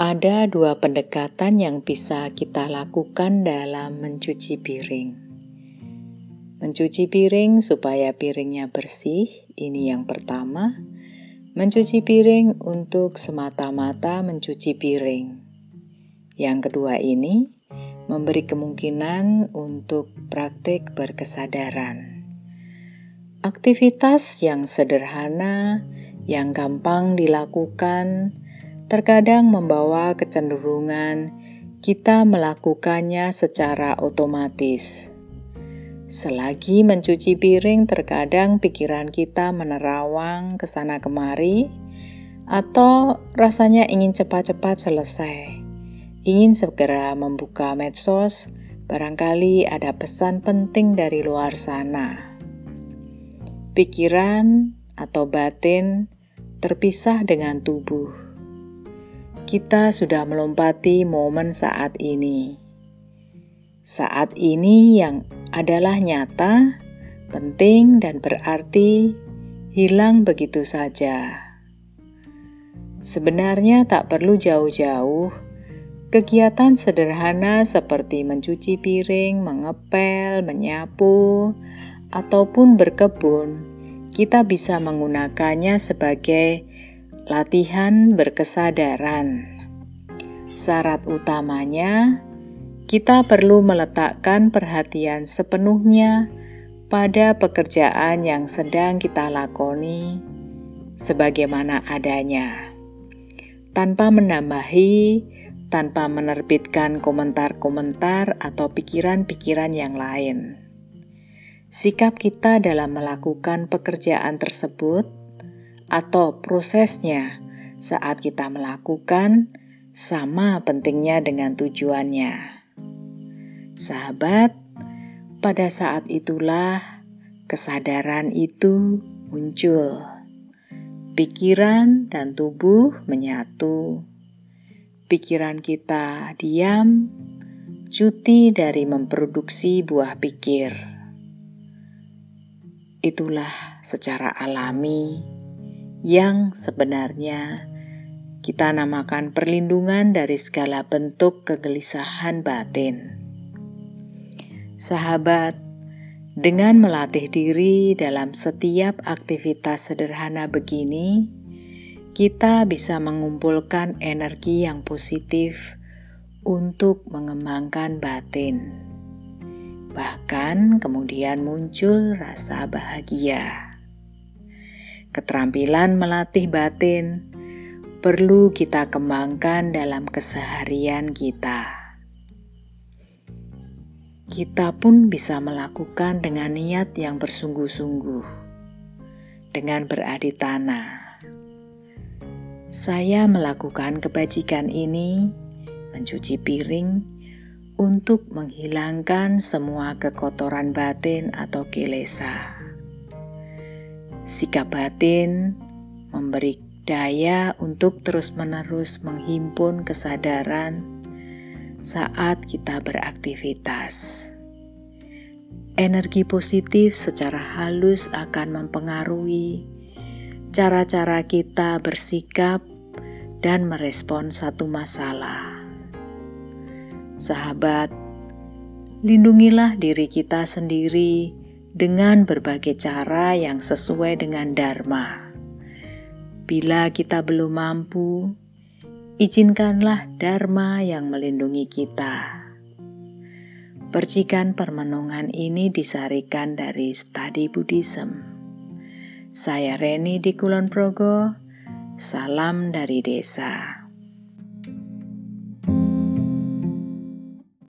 Ada dua pendekatan yang bisa kita lakukan dalam mencuci piring. Mencuci piring supaya piringnya bersih, ini yang pertama. Mencuci piring untuk semata-mata mencuci piring. Yang kedua ini memberi kemungkinan untuk praktik berkesadaran. Aktivitas yang sederhana, yang gampang dilakukan, terkadang membawa kecenderungan kita melakukannya secara otomatis. Selagi mencuci piring, terkadang pikiran kita menerawang ke sana kemari, atau rasanya ingin cepat-cepat selesai, ingin segera membuka medsos. Barangkali ada pesan penting dari luar sana. Pikiran atau batin terpisah dengan tubuh kita sudah melompati momen saat ini. Saat ini yang adalah nyata, penting, dan berarti hilang begitu saja. Sebenarnya tak perlu jauh-jauh. Kegiatan sederhana seperti mencuci piring, mengepel, menyapu, ataupun berkebun, kita bisa menggunakannya sebagai Latihan berkesadaran. Syarat utamanya, kita perlu meletakkan perhatian sepenuhnya pada pekerjaan yang sedang kita lakoni sebagaimana adanya, tanpa menambahi, tanpa menerbitkan komentar-komentar atau pikiran-pikiran yang lain. Sikap kita dalam melakukan pekerjaan tersebut atau prosesnya saat kita melakukan sama pentingnya dengan tujuannya. Sahabat, pada saat itulah kesadaran itu muncul. Pikiran dan tubuh menyatu. Pikiran kita diam, cuti dari memproduksi buah pikir. Itulah secara alami yang sebenarnya kita namakan perlindungan dari segala bentuk kegelisahan batin. Sahabat, dengan melatih diri dalam setiap aktivitas sederhana begini, kita bisa mengumpulkan energi yang positif untuk mengembangkan batin. Bahkan kemudian muncul rasa bahagia. Keterampilan melatih batin perlu kita kembangkan dalam keseharian kita. Kita pun bisa melakukan dengan niat yang bersungguh-sungguh, dengan beradi tanah. Saya melakukan kebajikan ini, mencuci piring, untuk menghilangkan semua kekotoran batin atau kilesa sikap batin memberi daya untuk terus-menerus menghimpun kesadaran saat kita beraktivitas. Energi positif secara halus akan mempengaruhi cara-cara kita bersikap dan merespon satu masalah. Sahabat, lindungilah diri kita sendiri dengan berbagai cara yang sesuai dengan Dharma. Bila kita belum mampu, izinkanlah Dharma yang melindungi kita. Percikan permenungan ini disarikan dari Study Buddhism. Saya Reni di Kulon Progo, salam dari desa.